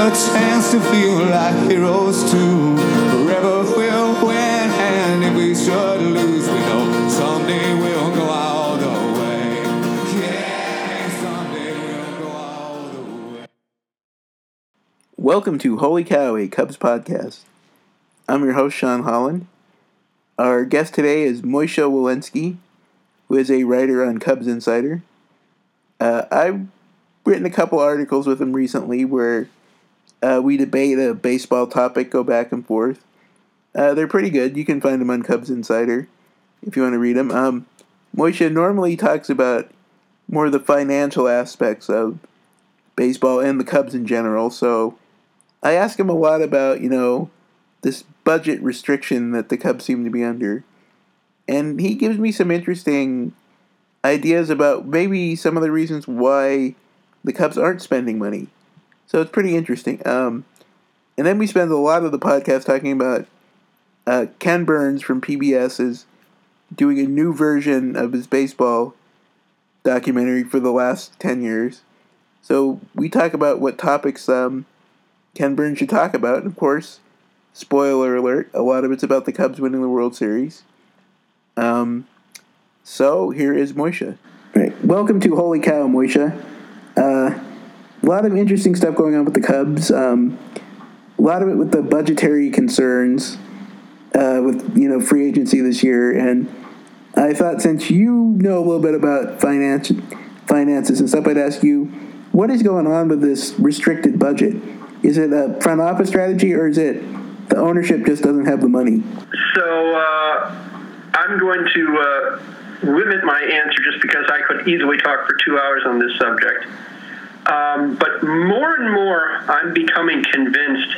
a chance to feel like heroes too. Forever we'll win, and if we should lose, we know someday we'll go all the way. Yeah, someday we'll go all the way. Welcome to Holy Cow, a Cubs podcast. I'm your host, Sean Holland. Our guest today is Moishe Walensky, who is a writer on Cubs Insider. Uh, I've written a couple articles with him recently where uh, we debate a baseball topic, go back and forth. Uh, they're pretty good. You can find them on Cubs Insider if you want to read them. Um, Moishe normally talks about more of the financial aspects of baseball and the Cubs in general, so I ask him a lot about, you know, this budget restriction that the Cubs seem to be under. And he gives me some interesting ideas about maybe some of the reasons why the Cubs aren't spending money. So it's pretty interesting. Um, and then we spend a lot of the podcast talking about uh, Ken Burns from PBS is doing a new version of his baseball documentary for the last 10 years. So we talk about what topics um, Ken Burns should talk about. And of course, spoiler alert, a lot of it's about the Cubs winning the World Series. Um, so here is Moisha. Right. Welcome to Holy Cow, Moisha. Uh, a lot of interesting stuff going on with the Cubs. Um, a lot of it with the budgetary concerns uh, with you know free agency this year, and I thought since you know a little bit about finance, finances and stuff, I'd ask you what is going on with this restricted budget. Is it a front office strategy, or is it the ownership just doesn't have the money? So uh, I'm going to uh, limit my answer just because I could easily talk for two hours on this subject. Um, but more and more, I'm becoming convinced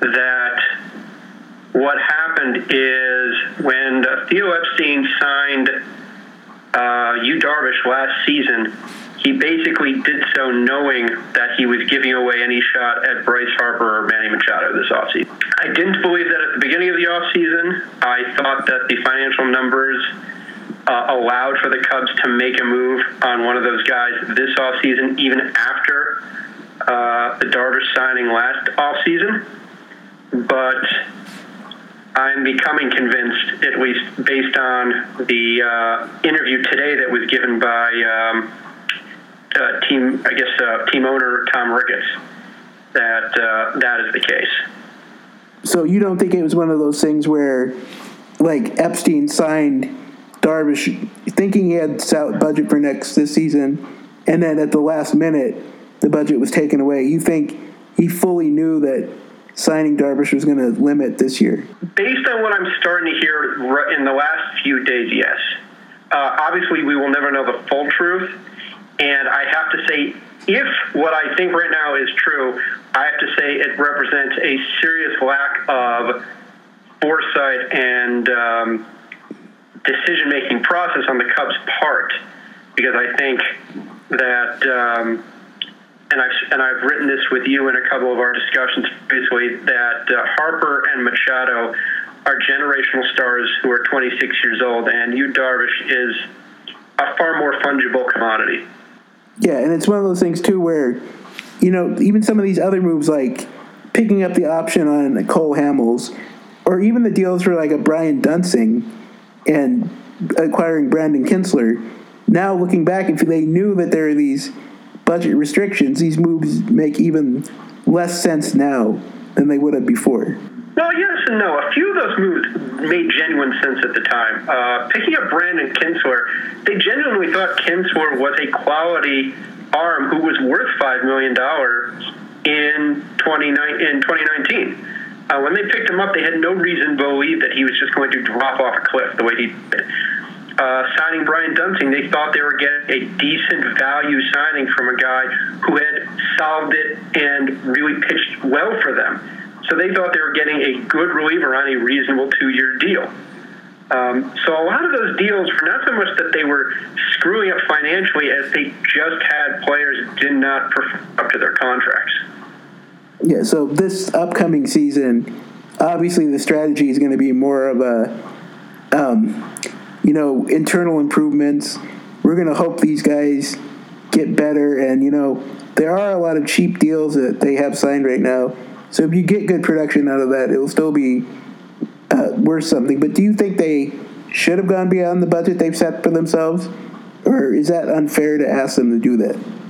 that what happened is when Theo Epstein signed uh, Yu Darvish last season, he basically did so knowing that he was giving away any shot at Bryce Harper or Manny Machado this offseason. I didn't believe that at the beginning of the offseason. I thought that the financial numbers uh, allowed for the Cubs to make a move on one of those guys this offseason, even after uh, the Darvish signing last offseason. But I'm becoming convinced, at least based on the uh, interview today that was given by um, uh, team, I guess, uh, team owner Tom Ricketts, that uh, that is the case. So you don't think it was one of those things where, like Epstein signed Darvish, thinking he had set budget for next this season, and then at the last minute, the budget was taken away. You think he fully knew that signing Darvish was going to limit this year? Based on what I'm starting to hear in the last few days, yes. Uh, obviously, we will never know the full truth, and I have to say, if what I think right now is true, I have to say it represents a serious lack of foresight and um, decision making process on the Cubs' part, because I think that, um, and I've and I've written this with you in a couple of our discussions basically that uh, Harper and Machado are generational stars who are 26 years old, and Yu Darvish is a far more fungible commodity. Yeah, and it's one of those things too where, you know, even some of these other moves like picking up the option on Cole Hamels, or even the deals for like a Brian Duensing and acquiring Brandon Kintzler. Now looking back, if they knew that there are these budget restrictions, these moves make even less sense now than they would have before. Well, yes and no. A few of those moves made genuine sense at the time. Uh, picking up Brandon Kintzler, they genuinely thought Kintzler was a quality arm who was worth five million dollars in 29 in 2019. Uh, when they picked him up, they had no reason to believe that he was just going to drop off a cliff the way he did. Uh, signing Brian Duensing, they thought they were getting a decent value signing from a guy who had solved it and really pitched well for them. So they thought they were getting a good reliever on a reasonable two-year deal. Um, so a lot of those deals were not so much that they were screwing up financially as they just had players did not perform up to their contracts. Yeah, so this upcoming season, obviously the strategy is going to be more of a, um, you know, internal improvements. We're going to hope these guys get better, and you know, there are a lot of cheap deals that they have signed right now. So if you get good production out of that, it will still be uh, worth something. But do you think they should have gone beyond the budget they've set for themselves, or is that unfair to ask them to do that?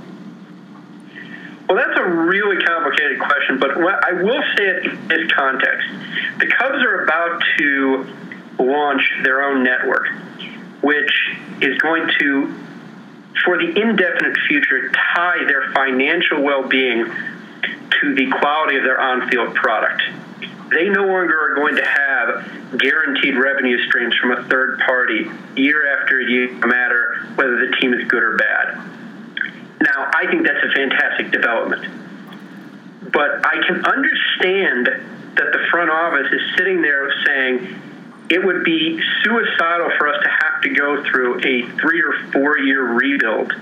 Well, that's a really complicated question, but I will say it in this context. The Cubs are about to launch their own network, which is going to, for the indefinite future, tie their financial well being to the quality of their on field product. They no longer are going to have guaranteed revenue streams from a third party year after year, no matter whether the team is good or bad. Now, I think that's a fantastic development. But I can understand that the front office is sitting there saying it would be suicidal for us to have to go through a three or four year rebuild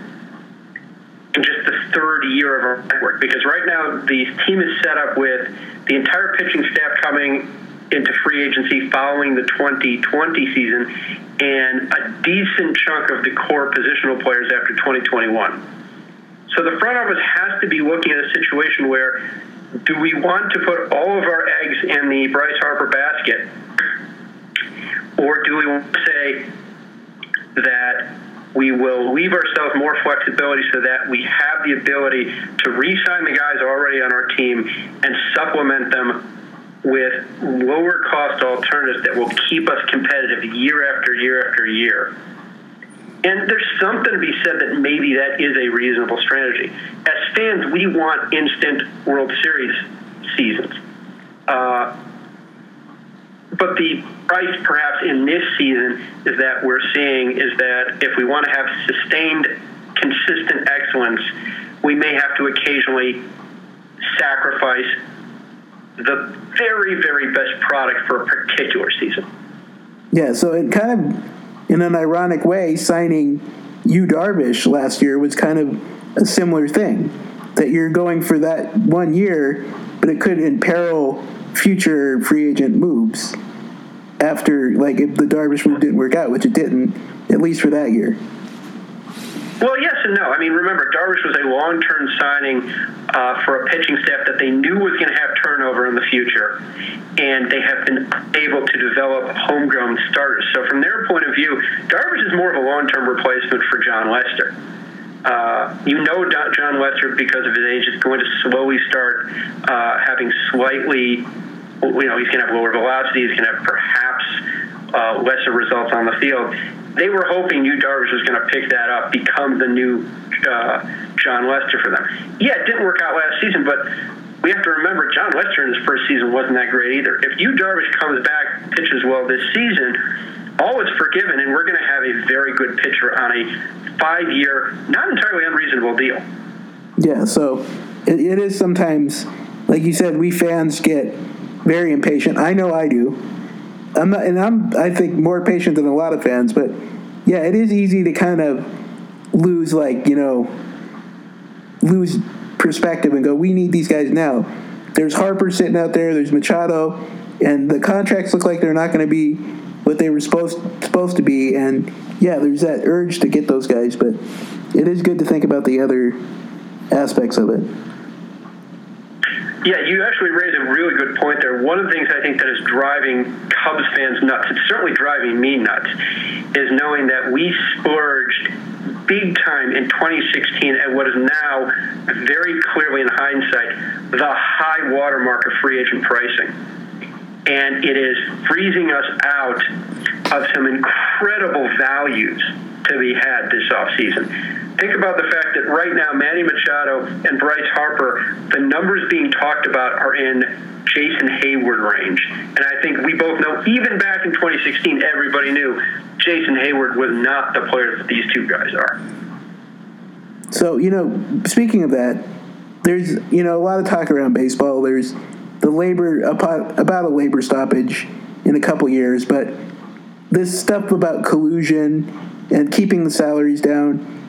in just the third year of our network. Because right now, the team is set up with the entire pitching staff coming into free agency following the 2020 season and a decent chunk of the core positional players after 2021. So the front office has to be looking at a situation where do we want to put all of our eggs in the Bryce Harper basket, or do we say that we will leave ourselves more flexibility so that we have the ability to re-sign the guys already on our team and supplement them with lower cost alternatives that will keep us competitive year after year after year. And there's something to be said that maybe that is a reasonable strategy. As fans, we want instant World Series seasons. Uh, but the price, perhaps, in this season is that we're seeing is that if we want to have sustained, consistent excellence, we may have to occasionally sacrifice the very, very best product for a particular season. Yeah, so it kind of in an ironic way, signing Yu Darvish last year was kind of a similar thing. That you're going for that one year, but it could imperil future free agent moves after, like, if the Darvish move didn't work out, which it didn't, at least for that year. Well, yes and no. I mean, remember, Darvish was a long term signing uh, for a pitching staff that they knew was going to have turnover in the future, and they have been able to develop homegrown starters. So, from their point of view, Darvish is more of a long term replacement for Jon Lester. Uh, you know Jon Lester because of his age is going to slowly start uh, having slightly, you know, he's going to have lower velocity. He's going to have perhaps uh, lesser results on the field they were hoping Yu Darvish was going to pick that up, become the new uh, Jon Lester for them. Yeah, it didn't work out last season, but we have to remember Jon Lester in his first season wasn't that great either. If Yu Darvish comes back, pitches well this season, all is forgiven, and we're going to have a very good pitcher on a five-year, not entirely unreasonable deal. Yeah, so it, it is sometimes, like you said, we fans get very impatient. I know I do I'm and I'm I think more patient than a lot of fans, but yeah, it is easy to kind of lose like you know lose perspective and go, we need these guys now. There's Harper sitting out there. There's Machado, and the contracts look like they're not going to be what they were supposed supposed to be. And yeah, there's that urge to get those guys, but it is good to think about the other aspects of it. Yeah, you actually raised a really good point there. One of the things I think that is driving Cubs fans nuts, it's certainly driving me nuts, is knowing that we splurged big time in 2016 at what is now very clearly in hindsight the high watermark of free agent pricing. And it is freezing us out of some incredible values to be had this offseason think about the fact that right now Manny Machado and Bryce Harper, the numbers being talked about are in Jason Heyward range. And I think we both know, even back in 2016, everybody knew Jason Heyward was not the player that these two guys are. So, you know, speaking of that, there's, you know, a lot of talk around baseball. There's the labor, about, a labor stoppage in a couple years, but this stuff about collusion and keeping the salaries down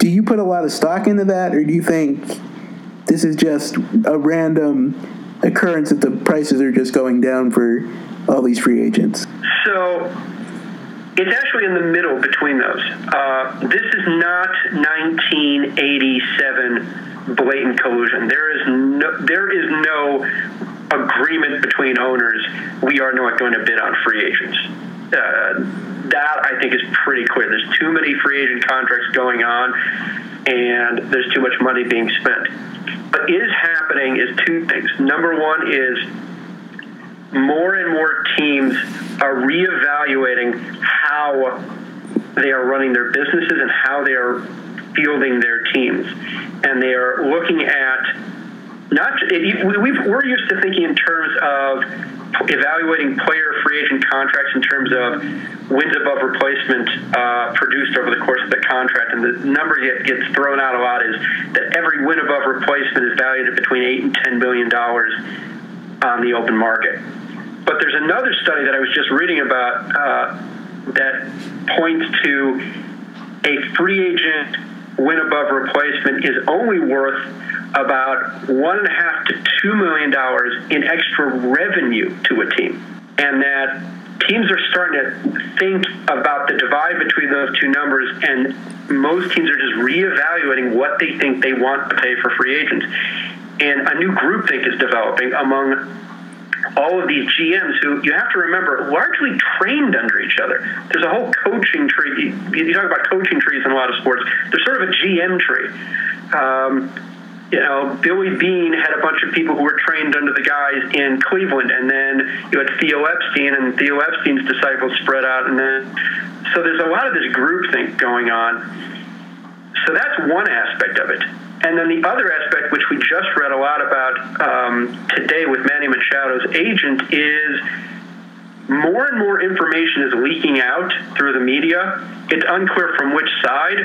do you put a lot of stock into that, or do you think this is just a random occurrence that the prices are just going down for all these free agents? So it's actually in the middle between those. Uh, this is not 1987 blatant collusion. There is no there is no agreement between owners. We are not going to bid on free agents. Uh, that I think is pretty clear. There's too many free agent contracts going on, and there's too much money being spent. What is happening is two things. Number one is more and more teams are reevaluating how they are running their businesses and how they are fielding their teams. And they are looking at not we are used to thinking in terms of evaluating player free agent contracts in terms of wins above replacement uh, produced over the course of the contract, and the number that gets thrown out a lot is that every win above replacement is valued at between eight and ten billion dollars on the open market. But there's another study that I was just reading about uh, that points to a free agent win above replacement is only worth about one and a half to two million dollars in extra revenue to a team, and that teams are starting to think about the divide between those two numbers, and most teams are just reevaluating what they think they want to pay for free agents. And a new groupthink is developing among all of these GMs who you have to remember largely trained under each other. There's a whole coaching tree. You, talk about coaching trees in a lot of sports. There's sort of a GM tree. Um, you know, Billy Beane had a bunch of people who were trained under the guys in Cleveland, and then you had Theo Epstein, and Theo Epstein's disciples spread out, and then so there's a lot of this groupthink going on. So that's one aspect of it. And then the other aspect, which we just read a lot about um, today with Manny Machado's agent, is more and more information is leaking out through the media. It's unclear from which side,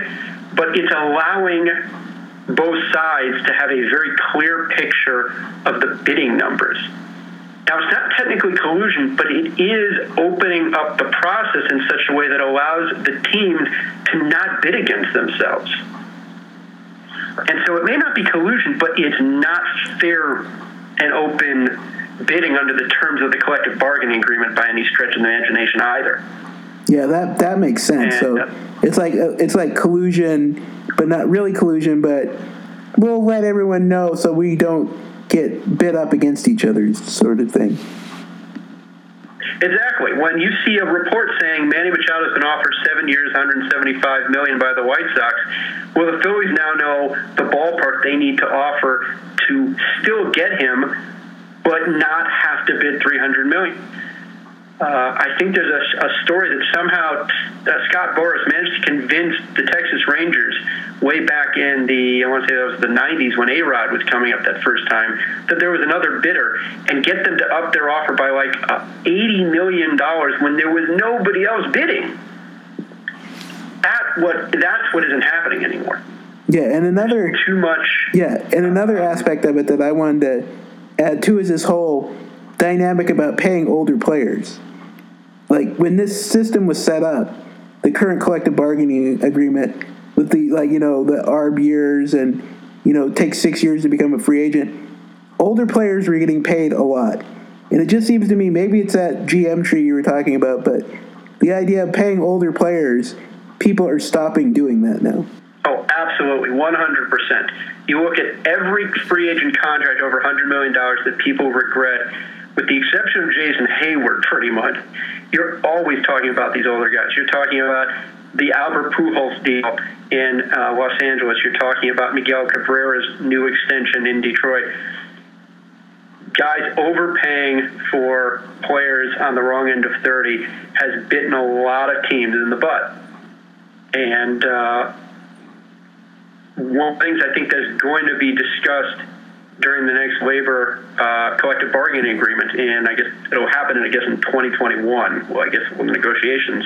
but it's allowing both sides to have a very clear picture of the bidding numbers. Now, it's not technically collusion, but it is opening up the process in such a way that allows the teams to not bid against themselves. And so it may not be collusion, but it's not fair and open bidding under the terms of the collective bargaining agreement by any stretch of the imagination either. Yeah, that that makes sense. And, so uh, it's like uh, it's like collusion, but not really collusion. But we'll let everyone know so we don't get bid up against each other, sort of thing. Exactly. When you see a report saying Manny Machado's been offered seven years, 175 million by the White Sox, well, the Phillies now know the ballpark they need to offer to still get him, but not have to bid 300 million. Uh, I think there's a, a story that somehow uh, Scott Boras managed to convince the Texas Rangers way back in the I want to say that was the 90s when A Rod was coming up that first time that there was another bidder and get them to up their offer by like uh, 80 million dollars when there was nobody else bidding. That what that's what isn't happening anymore. Yeah, and another too much. Yeah, and another aspect of it that I wanted to add to is this whole dynamic about paying older players. Like when this system was set up, the current collective bargaining agreement with the like you know the arb years and you know takes six years to become a free agent. Older players were getting paid a lot, and it just seems to me maybe it's that GM tree you were talking about, but the idea of paying older players, people are stopping doing that now. Oh, absolutely, 100%. You look at every free agent contract over $100 million that people regret, with the exception of Jason Heyward, pretty much, you're always talking about these older guys. You're talking about the Albert Pujols deal in uh, Los Angeles. You're talking about Miguel Cabrera's new extension in Detroit. Guys overpaying for players on the wrong end of 30 has bitten a lot of teams in the butt. And uh, one of the things I think that's going to be discussed during the next labor uh, collective bargaining agreement, and I guess it'll happen, and I guess, in 2021. Well, I guess when the negotiations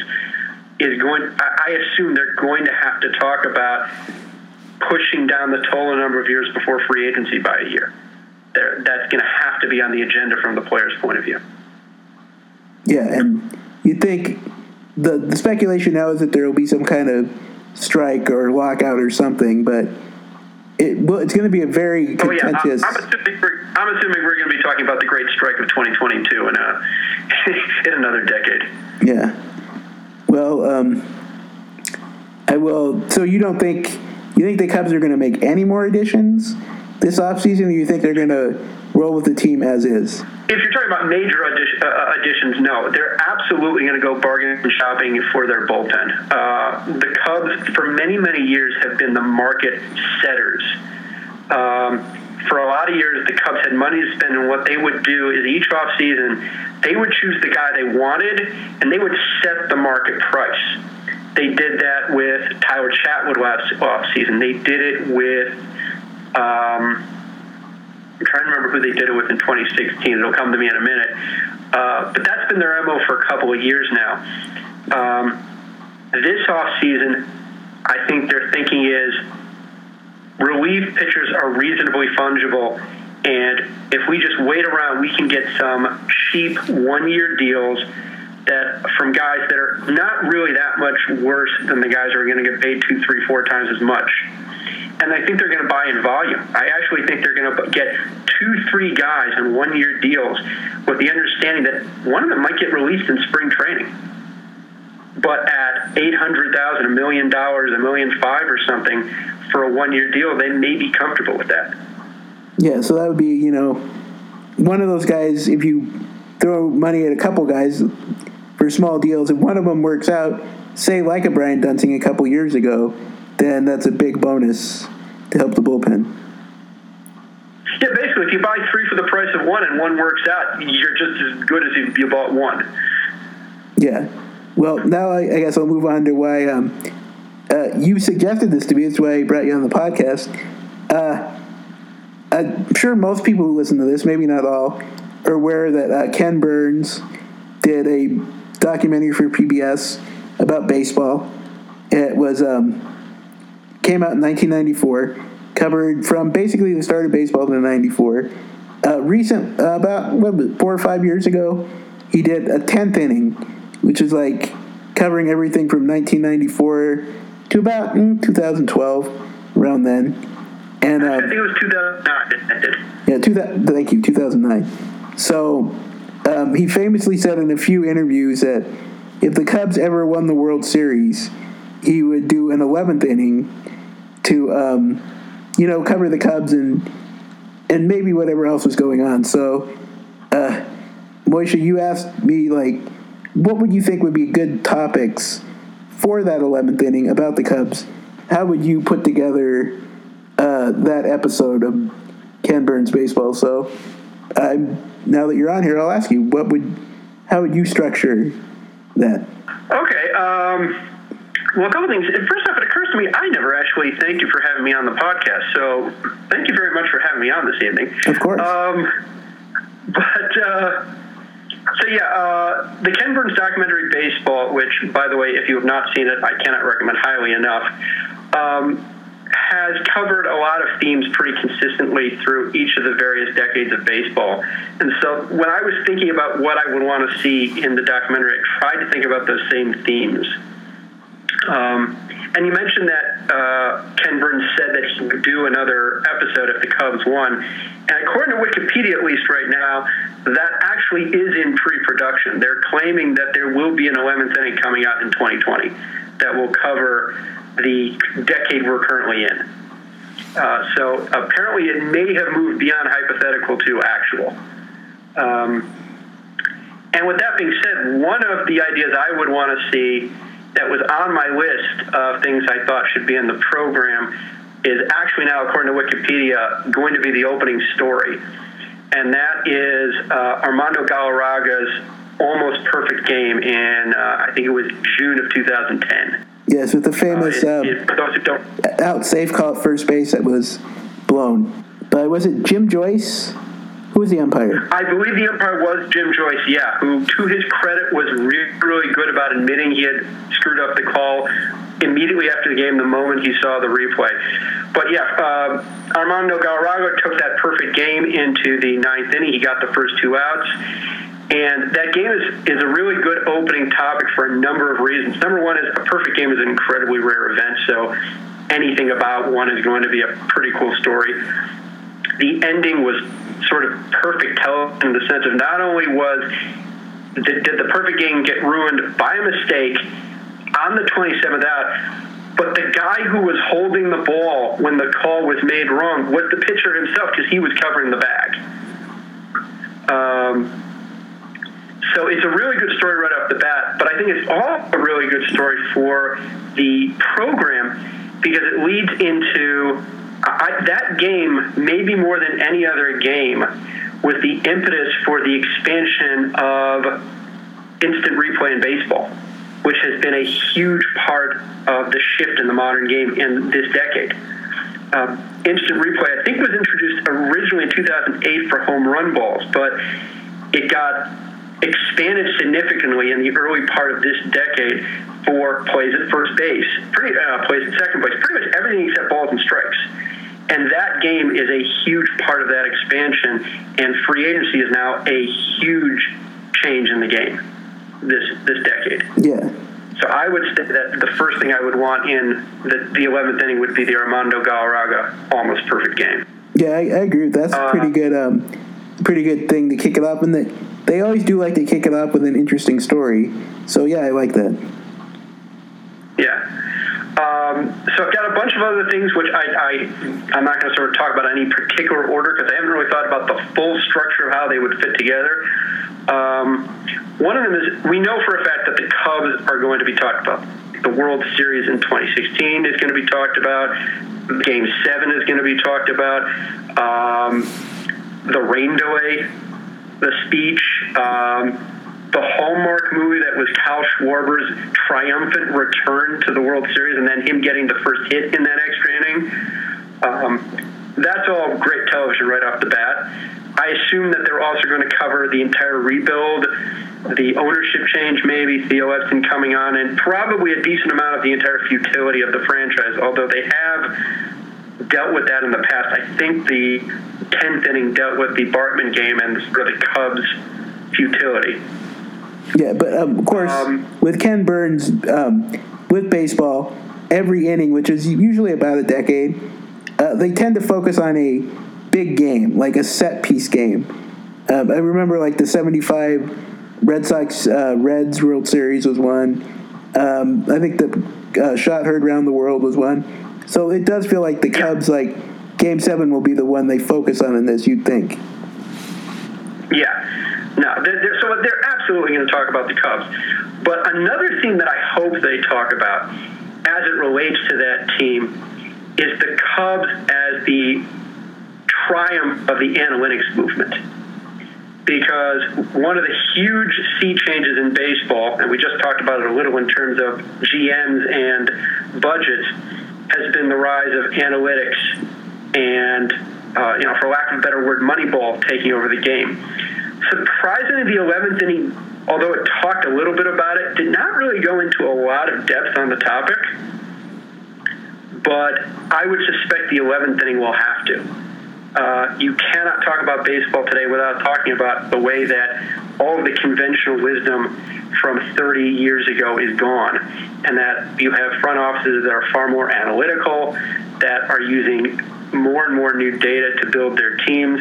is going. I assume they're going to have to talk about pushing down the total number of years before free agency by a year. There, that's going to have to be on the agenda from the player's point of view. Yeah, and you think the the speculation now is that there will be some kind of strike or lockout or something, but it well, it's going to be a very contentious. Oh, yeah. I'm, assuming we're, I'm assuming we're going to be talking about the great strike of 2022 in a in another decade. Yeah. Well, um, I will. So you don't think you think the Cubs are going to make any more additions this offseason, or you think they're going to roll with the team as is? If you're talking about major addition, uh, additions, no, they're absolutely going to go bargain shopping for their bullpen. Uh, the Cubs, for many, many years, have been the market setters. Um, for a lot of years, the Cubs had money to spend, and what they would do is each offseason, they would choose the guy they wanted, and they would set the market price. They did that with Tyler Chatwood last offseason. They did it with, um, I'm trying to remember who they did it with in 2016. It'll come to me in a minute. Uh, but that's been their MO for a couple of years now. Um, this offseason, I think their thinking is relief pitchers are reasonably fungible. And if we just wait around, we can get some cheap one year deals that from guys that are not really that much worse than the guys who are going to get paid two, three, four times as much. And I think they're going to buy in volume. I actually think they're going to get two, three guys in one year deals with the understanding that one of them might get released in spring training. But at eight hundred thousand, a million dollars, a million five or something for a one year deal, they may be comfortable with that. Yeah, so that would be, you know, one of those guys, if you throw money at a couple guys for small deals, if one of them works out, say like a Brian Duensing a couple years ago, then that's a big bonus to help the bullpen. Yeah, basically, if you buy three for the price of one and one works out, you're just as good as if you bought one. Yeah. Well, now I, I guess I'll move on to why um, uh, you suggested this to me. That's why I brought you on the podcast. Uh, I'm sure most people who listen to this, maybe not all, are aware that uh, Ken Burns did a documentary for PBS about baseball. It was um, came out in 1994, covered from basically the start of baseball to '94. Uh, recent, uh, about what was it, four or five years ago, he did a tenth inning, which is like covering everything from 1994 to about mm, 2012, around then. And I uh, think it was 2009 yeah, two thank you, 2009. So um, he famously said in a few interviews that if the Cubs ever won the World Series, he would do an 11th inning to, um, you know, cover the Cubs and and maybe whatever else was going on. So, uh, Moisha, you asked me like, what would you think would be good topics for that 11th inning about the Cubs? How would you put together uh, that episode of Ken Burns baseball? So, I'm now that you're on here, I'll ask you, what would, how would you structure that? Okay. Um, well, a couple things. First off, it occurs to me I never actually thanked you for having me on the podcast. So thank you very much for having me on this evening. Of course. Um, but uh, so yeah, uh, the Ken Burns documentary Baseball, which by the way, if you have not seen it, I cannot recommend highly enough. Um, has covered a lot of themes pretty consistently through each of the various decades of baseball. And so when I was thinking about what I would want to see in the documentary, I tried to think about those same themes. Um, and you mentioned that uh, Ken Burns said that he would do another episode if the Cubs won. And according to Wikipedia, at least right now, that actually is in pre-production. They're claiming that there will be an 11th inning coming out in 2020 that will cover the decade we're currently in. Uh, so apparently, it may have moved beyond hypothetical to actual. Um, and with that being said, one of the ideas I would want to see that was on my list of things I thought should be in the program is actually now, according to Wikipedia, going to be the opening story. And that is uh, Armando Galarraga's almost perfect game in, uh, I think it was June of 2010. Yes, with the famous Uh, um, it- for those who don't, out safe call at first base that was blown. But was it Jim Joyce? Who was the umpire? I believe the umpire was Jim Joyce, yeah, who, to his credit, was really, really good about admitting he had screwed up the call immediately after the game, the moment he saw the replay. But yeah, uh, Armando Galarraga took that perfect game into the ninth inning. He got the first two outs. And that game is, is a really good opening topic for a number of reasons. Number one is a perfect game is an incredibly rare event, so anything about one is going to be a pretty cool story. The ending was sort of perfect in the sense of not only was did, did the perfect game get ruined by a mistake on the 27th out, but the guy who was holding the ball when the call was made wrong was the pitcher himself because he was covering the bag. Um, so it's a really good story right off the bat, but I think it's all a really good story for the program because it leads into I, that game, maybe more than any other game, was the impetus for the expansion of instant replay in baseball, which has been a huge part of the shift in the modern game in this decade. Um, instant replay, I think, was introduced originally in 2008 for home run balls, but it got expanded significantly in the early part of this decade for plays at first base, pretty, uh, plays at second base, pretty much everything except balls and strikes. And that game is a huge part of that expansion, and free agency is now a huge change in the game this this decade. Yeah. So I would say that the first thing I would want in the, the 11th inning would be the Armando Galarraga almost perfect game. Yeah, I, I agree. That's a pretty good, um, pretty good thing to kick it off, and they they always do like to kick it off with an interesting story. So yeah, I like that. Yeah. Um, so I've got a bunch of other things which I, I I'm not going to sort of talk about any particular order because I haven't really thought about the full structure of how they would fit together. Um, one of them is we know for a fact that the Cubs are going to be talked about. The World Series in 2016 is going to be talked about. Game Seven is going to be talked about. Um, the rain delay, the speech. Um, the Hallmark movie that was Kyle Schwarber's triumphant return to the World Series and then him getting the first hit in that extra inning. Um, that's all great television right off the bat. I assume that they're also going to cover the entire rebuild, the ownership change, maybe Theo Epstein coming on, and probably a decent amount of the entire futility of the franchise, although they have dealt with that in the past. I think the 10th inning dealt with the Bartman game and sort of the Cubs' futility. Yeah, but um, of course, Um, with Ken Burns, um, with baseball, every inning, which is usually about a decade, uh, they tend to focus on a big game, like a set piece game. Um, I remember like the '75 Red Sox uh, Reds World Series was one. Um, I think the uh, shot heard round the world was one. So it does feel like the Cubs, like Game Seven, will be the one they focus on in this. You'd think. Yeah. No, they're, they're, so they're absolutely going to talk about the Cubs. But another thing that I hope they talk about as it relates to that team is the Cubs as the triumph of the analytics movement. Because one of the huge sea changes in baseball, and we just talked about it a little in terms of GMs and budgets, has been the rise of analytics and, uh, you know, for lack of a better word, Moneyball taking over the game. Surprisingly, the 11th inning, although it talked a little bit about it, did not really go into a lot of depth on the topic. But I would suspect the 11th inning will have to. Uh, you cannot talk about baseball today without talking about the way that all of the conventional wisdom from 30 years ago is gone, and that you have front offices that are far more analytical, that are using more and more new data to build their teams.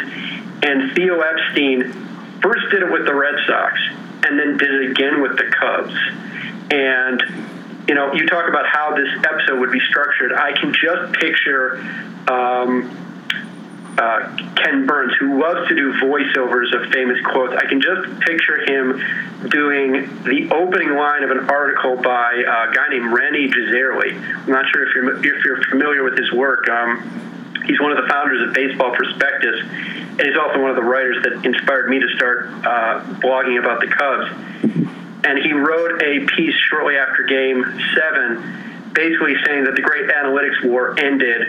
And Theo Epstein first did it with the Red Sox, and then did it again with the Cubs. And you know, you talk about how this episode would be structured. I can just picture. Um, uh, Ken Burns, who loves to do voiceovers of famous quotes. I can just picture him doing the opening line of an article by a guy named Rany Jazayerli. I'm not sure if you're if you're familiar with his work. Um, he's one of the founders of Baseball Prospectus, and he's also one of the writers that inspired me to start uh, blogging about the Cubs. And he wrote a piece shortly after Game Seven, basically saying that the great analytics war ended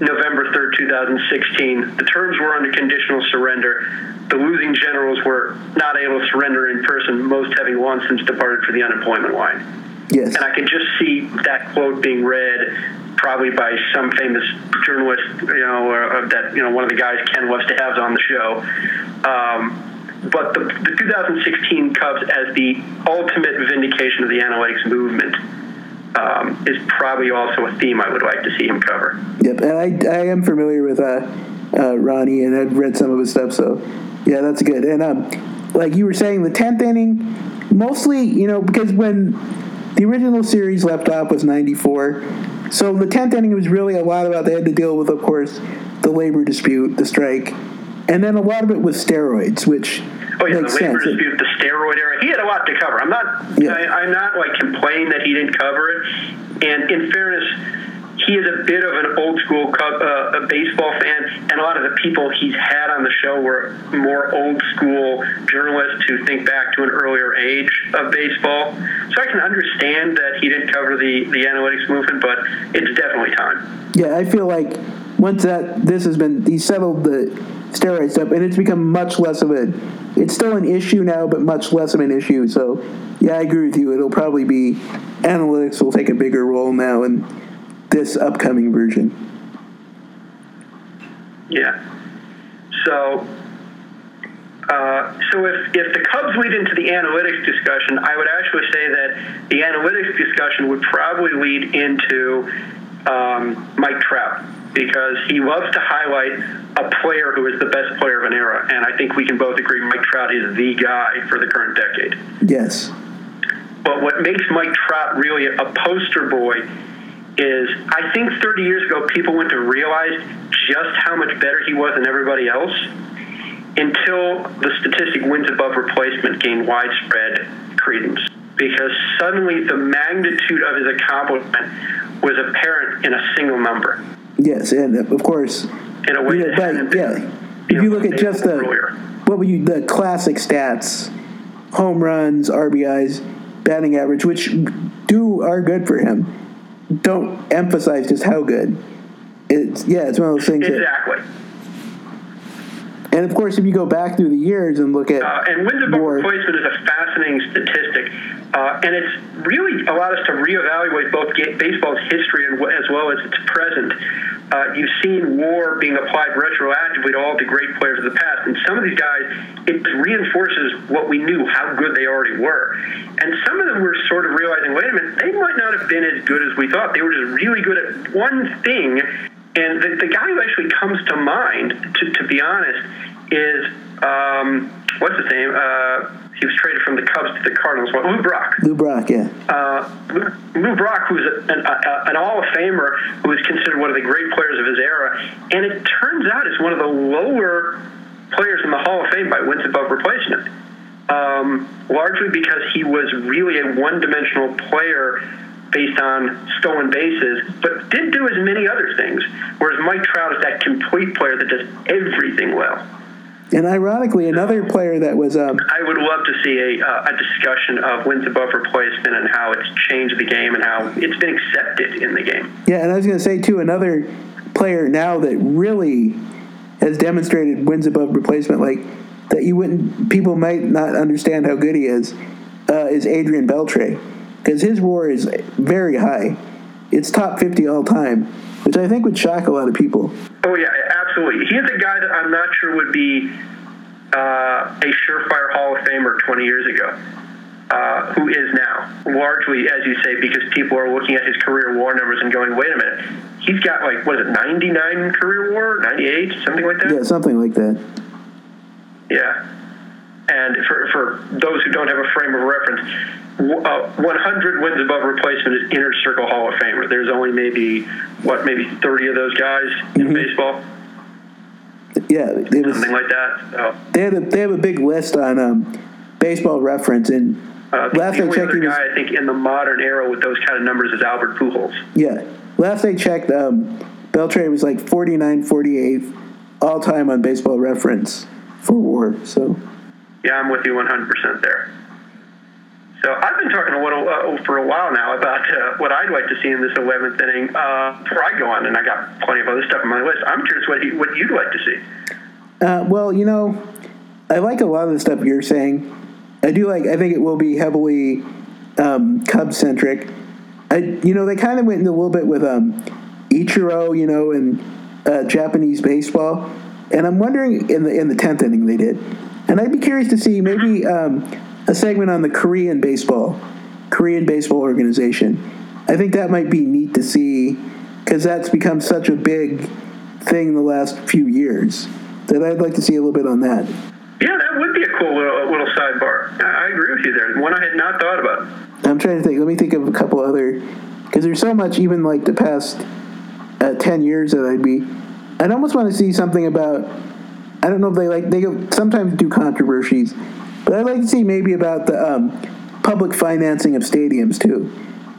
November 3rd, 2016. The terms were under conditional surrender. The losing generals were not able to surrender in person, most having long since departed for the unemployment line. Yes. And I can just see that quote being read probably by some famous journalist, you know, or, that, you know, one of the guys Ken to have on the show. Um, but the, the 2016 Cubs as the ultimate vindication of the analytics movement um, is probably also a theme I would like to see him cover. Yep, and I, I am familiar with uh, uh, Rany, and I've read some of his stuff. So, yeah, that's good. And um, like you were saying, the tenth inning, mostly, you know, because when the original series left off was 94. So the 10th inning was really a lot about they had to deal with, of course, the labor dispute, the strike, and then a lot of it was steroids, which Oh yeah, makes the labor sense. Dispute, the steroid era. He had a lot to cover. I'm not. Yeah. I, I'm not like complaining that he didn't cover it. And in fairness, he is a bit of an old school Cub, uh, a baseball fan, and a lot of the people he's had on the show were more old school journalists who think back to an earlier age of baseball. So I can understand that he didn't cover the the analytics movement, but it's definitely time. Yeah, I feel like once that this has been he settled the steroid stuff, and it's become much less of a. It's still an issue now, but much less of an issue. So, yeah, I agree with you. It'll probably be analytics will take a bigger role now in this upcoming version. Yeah. So, uh, so if, if the Cubs lead into the analytics discussion, I would actually say that the analytics discussion would probably lead into um, Mike Trout because he loves to highlight a player who is the best player of an era, and I think we can both agree Mike Trout is the guy for the current decade. Yes. But what makes Mike Trout really a poster boy is I think 30 years ago people went to realize just how much better he was than everybody else until the statistic wins above replacement gained widespread credence. Because suddenly the magnitude of his accomplishment was apparent in a single number. Yes, and uh, of course, In a way you know, but been, yeah, if you look at just the earlier. what would you the classic stats, home runs, RBIs, batting average, which do are good for him. Don't emphasize just how good. It's yeah, it's one of those things. That, Exactly. and of course, if you go back through the years and look at Uh, and wins above replacement is a fascinating statistic, uh, and it's really allowed us to reevaluate both baseball's history and, as well as its present. Uh, you've seen WAR being applied retroactively to all the great players of the past, and some of these guys, it reinforces what we knew, how good they already were. And some of them were sort of realizing, wait a minute, they might not have been as good as we thought. They were just really good at one thing. And the, the guy who actually comes to mind, to, to be honest, is um, what's his name? Uh, he was traded from the Cubs to the Cardinals. Lou Brock. Lou Brock, yeah, Uh, Lou- Lou Brock, who's a, an, a, an Hall of Famer, who is considered one of the great players of his era, and it turns out is one of the lower players in the Hall of Fame by wins above replacement. Um, largely because he was really a one-dimensional player based on stolen bases, but did do as many other things. Whereas Mike Trout is that complete player that does everything well. And ironically, another player that was um, I would love to see a, uh, a discussion of wins above replacement and how it's changed the game and how it's been accepted in the game. Yeah, and I was going to say too, another player now that really has demonstrated wins above replacement, like that you wouldn't, people might not understand how good he is, uh, is Adrian Beltre, because his WAR is very high. It's top fifty all time, which I think would shock a lot of people. Oh yeah, absolutely. He's a guy that I'm not sure would be uh, a surefire Hall of Famer 20 years ago. Uh, who is now largely, as you say, because people are looking at his career WAR numbers and going, "Wait a minute, he's got like what is it, 99 career WAR, 98, something like that." Yeah, something like that. Yeah. And for, for those who don't have a frame of reference, uh, 100 wins above replacement is inner circle Hall of Famer. There's only maybe what, maybe 30 of those guys in baseball, Yeah, it was. something like that. So, They had a they have a big list on um, baseball reference, and uh, the, last the I only checked, other he was guy I think in the modern era with those kind of numbers is Albert Pujols. Yeah. Last I checked, um, Beltre was like 49, 48 all time on baseball reference for war. So, Yeah, I'm with you 100% there. So I've been talking a little uh, for a while now about uh, what I'd like to see in this 11th inning. Uh, before I go on, and I got plenty of other stuff on my list. I'm curious what you, what you'd like to see. uh, well, you know, I like a lot of the stuff you're saying. I do like, I think it will be heavily um, Cub centric. I, you know, they kind of went into a little bit with um, Ichiro, you know, and uh, Japanese baseball. And I'm wondering in the in the tenth inning they did, and I'd be curious to see maybe um, a segment on the Korean baseball, Korean baseball organization. I think that might be neat to see because that's become such a big thing in the last few years that I'd like to see a little bit on that. Yeah, that would be a cool little, little sidebar. I agree with you there. One I had not thought about. I'm trying to think. Let me think of a couple other, because there's so much. Even like the past uh, ten years that I'd be, I'd almost want to see something about. I don't know if they like they sometimes do controversies, but I'd like to see maybe about the um, public financing of stadiums too.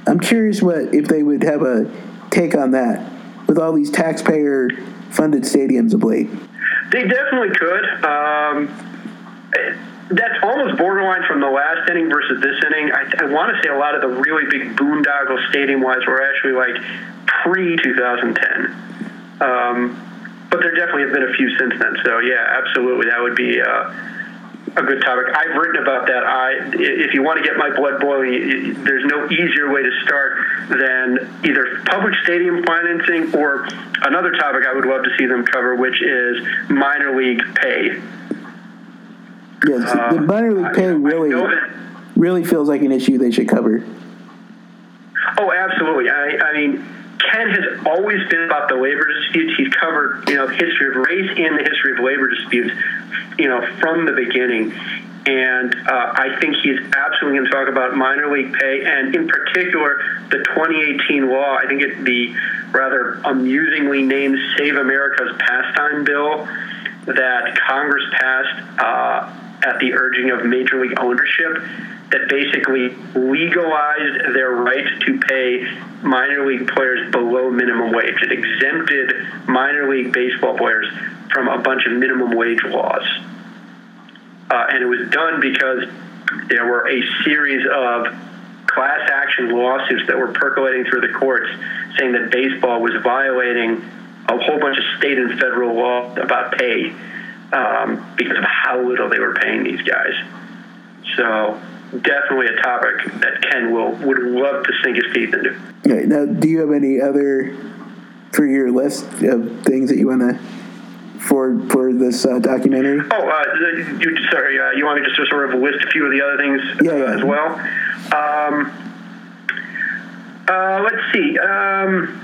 I'm curious what if they would have a take on that with all these taxpayer funded stadiums of late. They definitely could. Um, that's almost borderline from the last inning versus this inning. I, I want to say a lot of the really big boondoggle stadium wise were actually like pre 2010. Um, but there definitely have been a few since then. So yeah, absolutely, that would be uh, a good topic. I've written about that. I, if you want to get my blood boiling, there's no easier way to start than either public stadium financing or another topic I would love to see them cover, which is minor league pay. Yes, the uh, minor league pay I really know that- really feels like an issue they should cover. Oh, absolutely. I, I mean, Ken has always been about the labor disputes. He's covered, you know, history of race and the history of labor disputes, you know, from the beginning. And uh, I think he's absolutely going to talk about minor league pay, and in particular, the 2018 law. I think it the rather amusingly named Save America's Pastime Bill that Congress passed uh, at the urging of Major League ownership that basically legalized their right to pay minor league players below minimum wage. It exempted minor league baseball players from a bunch of minimum wage laws. Uh, and it was done because there were a series of class action lawsuits that were percolating through the courts saying that baseball was violating a whole bunch of state and federal law about pay um, because of how little they were paying these guys. So definitely a topic that Ken will would love to sink his teeth into. Right, now, do you have any other for your list of things that you want to for for this uh, documentary? Oh, uh, you, sorry, uh, you want me just to sort of list a few of the other things Yeah, uh, yeah. as well? Um, uh, let's see. Um,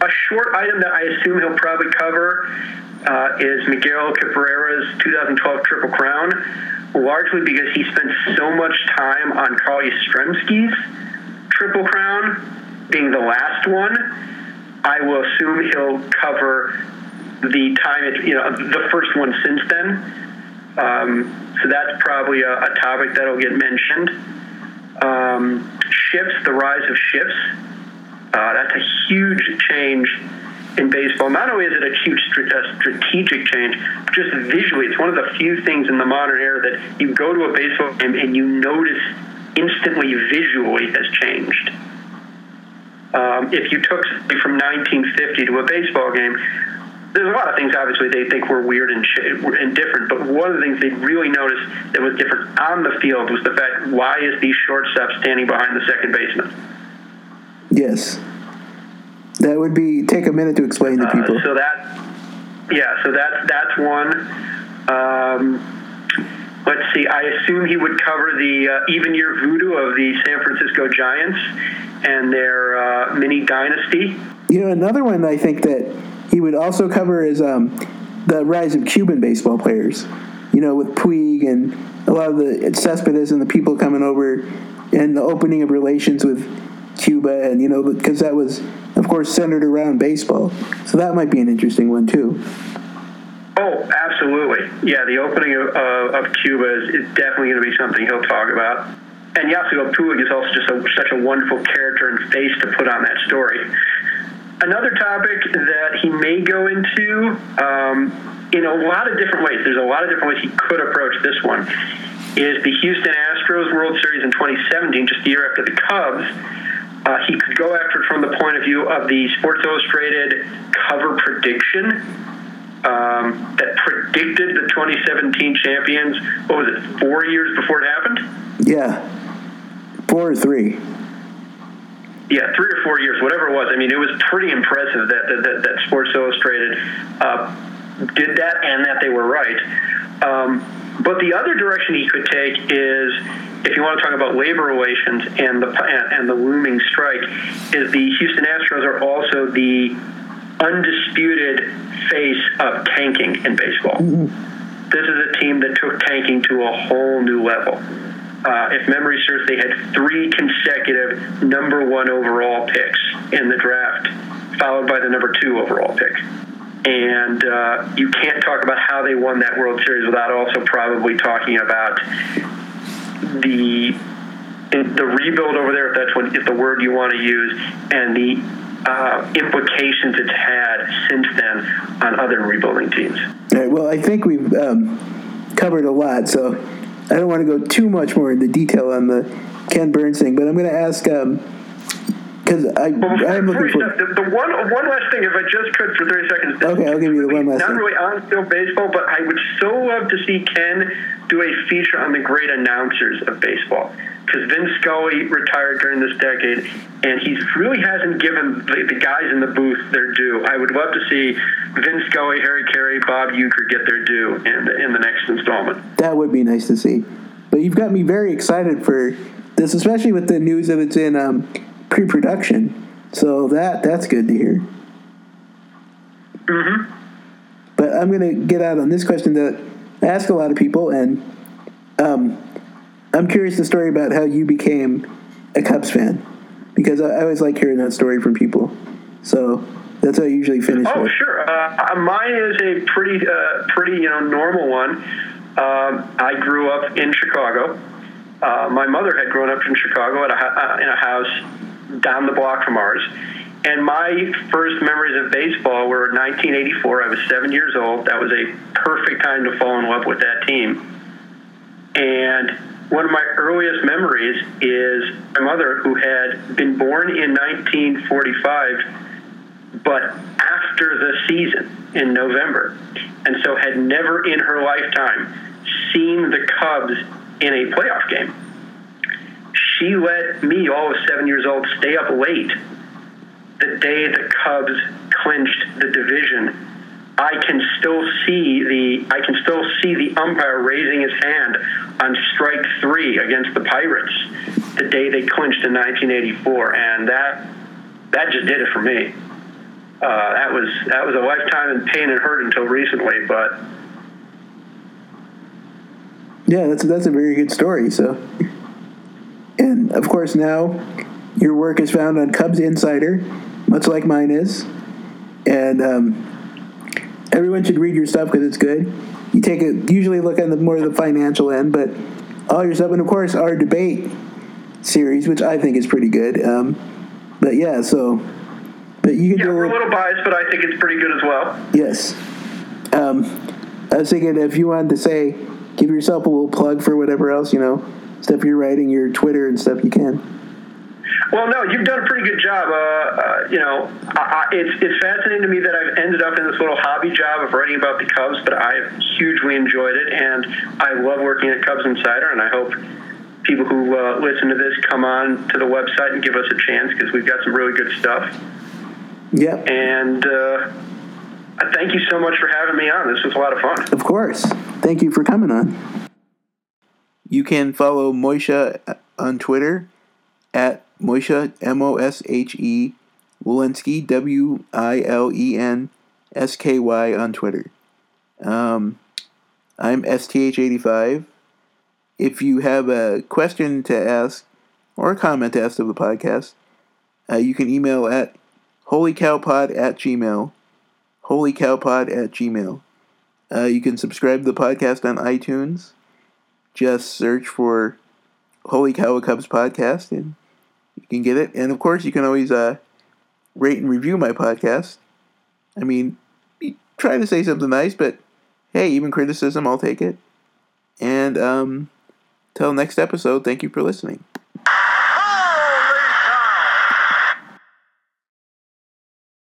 a short item that I assume he'll probably cover uh, is Miguel Cabrera's 2012 Triple Crown, largely because he spent so much time on Carl Yastrzemski's Triple Crown being the last one. I will assume he'll cover the time it, you know, the first one since then. Um, so that's probably a, a topic that'll get mentioned. Um, the rise of shifts. Uh, that's a huge change in baseball. Not only is it a huge strategic change, just visually, it's one of the few things in the modern era that you go to a baseball game and you notice instantly visually has changed. Um, if you took from 1950 to a baseball game, there's a lot of things obviously they think were weird and, and different, but one of the things they really noticed that was different on the field was the fact why is the shortstop standing behind the second baseman? Yes, that would be take a minute to explain to Uh, people. so that, yeah, so that's that's one. Um, let's see. I assume he would cover the uh, even year voodoo of the San Francisco Giants and their uh, mini dynasty. You know, another one I think that he would also cover is um, the rise of Cuban baseball players. You know, with Puig and a lot of the Cespedes and the people coming over, and the opening of relations with Cuba, and you know, because that was, of course, centered around baseball. So that might be an interesting one too. Oh, absolutely. Yeah, the opening of, of Cuba is, is definitely going to be something he'll talk about. And Yasiel Puig is also just a, such a wonderful character and face to put on that story. Another topic that he may go into um, in a lot of different ways, there's a lot of different ways he could approach this one, is the Houston Astros World Series in 2017, just a year after the Cubs. Uh, he could go after it from the point of view of the Sports Illustrated cover prediction um, that predicted the 2017 champions. What was it? Four years before it happened. Yeah, four or three. Yeah, three or four years, whatever it was. I mean, it was pretty impressive that that, that, Sports Illustrated uh, did that and that they were right. Um, but the other direction he could take is, if you want to talk about labor relations and the and, and the looming strike, is the Houston Astros are also the undisputed face of tanking in baseball. this is a team that took tanking to a whole new level. Uh, if memory serves, they had three consecutive number one overall picks in the draft, followed by the number two overall pick. And uh, you can't talk about how they won that World Series without also probably talking about the the rebuild over there, if that's what is the word you want to use, and the uh, implications it's had since then on other rebuilding teams. Right, well, I think we've um, covered a lot, so I don't want to go too much more into detail on the Ken Burns thing, but I'm going to ask because I Well, I'm looking for. the, the one one last thing, if I just could for thirty seconds. Okay, I'll give you the one last Not thing. really on field baseball, but I would so love to see Ken do a feature on the great announcers of baseball. Because Vin Scully retired during this decade, and he really hasn't given the, the guys in the booth their due. I would love to see Vin Scully, Harry Caray, Bob Uecker get their due in the, in the next installment. That would be nice to see. But you've got me very excited for this, especially with the news that it's in um, pre-production. So that that's good to hear. Mm-hmm. But I'm going to get out on this question that I ask a lot of people, and um, I'm curious the story about how you became a Cubs fan because I, I always like hearing that story from people. So that's what I usually finish Oh, with. sure. Uh, mine is a pretty, uh, pretty, you know, normal one. Um, I grew up in Chicago. Uh, my mother had grown up in Chicago at a, uh, in a house down the block from ours. And my first memories of baseball were 1984. I was seven years old. That was a perfect time to fall in love with that team. And one of my earliest memories is my mother, who had been born in 1945, but after the season in November, and so had never in her lifetime seen the Cubs in a playoff game. She let me, all of seven years old, stay up late the day the Cubs clinched the division. I can still see the I can still see the umpire raising his hand on strike three against the Pirates the day they clinched in 1984, and that that just did it for me. Uh, that was that was a lifetime in pain and hurt until recently, but Yeah, that's that's a very good story. So, and of course now your work is found on Cubs Insider, much like mine is, and um, everyone should read your stuff because it's good. You take a usually look at the more of the financial end, but all your stuff, and of course our debate series, which I think is pretty good. Um, but yeah, so but you can yeah, do a we're a little, little biased, but I think it's pretty good as well. Yes. Um, I was thinking if you wanted to say, give yourself a little plug for whatever else, you know, stuff you're writing, your Twitter and stuff, you can. Well, no, you've done a pretty good job. Uh, uh, you know, I, I, it's it's fascinating to me that I've ended up in this little hobby job of writing about the Cubs, but I've hugely enjoyed it, and I love working at Cubs Insider, and I hope people who uh, listen to this come on to the website and give us a chance because we've got some really good stuff. Yeah. And uh, I thank you so much for having me on. This was a lot of fun. of course. Thank you for coming on. You can follow Moshe on Twitter at Moshe, M O S H E, Wilensky, W I L E N S K Y on Twitter. Um, I'm STH85. If you have a question to ask or a comment to ask of the podcast, uh, you can email at holycowpod at gmail. Holycowpod at gmail. Uh, you can subscribe to the podcast on iTunes. Just search for Holy Cow Cubs podcast and you can get it. And of course, you can always uh, rate and review my podcast. I mean, try to say something nice, but hey, even criticism, I'll take it. And um, till next episode, thank you for listening.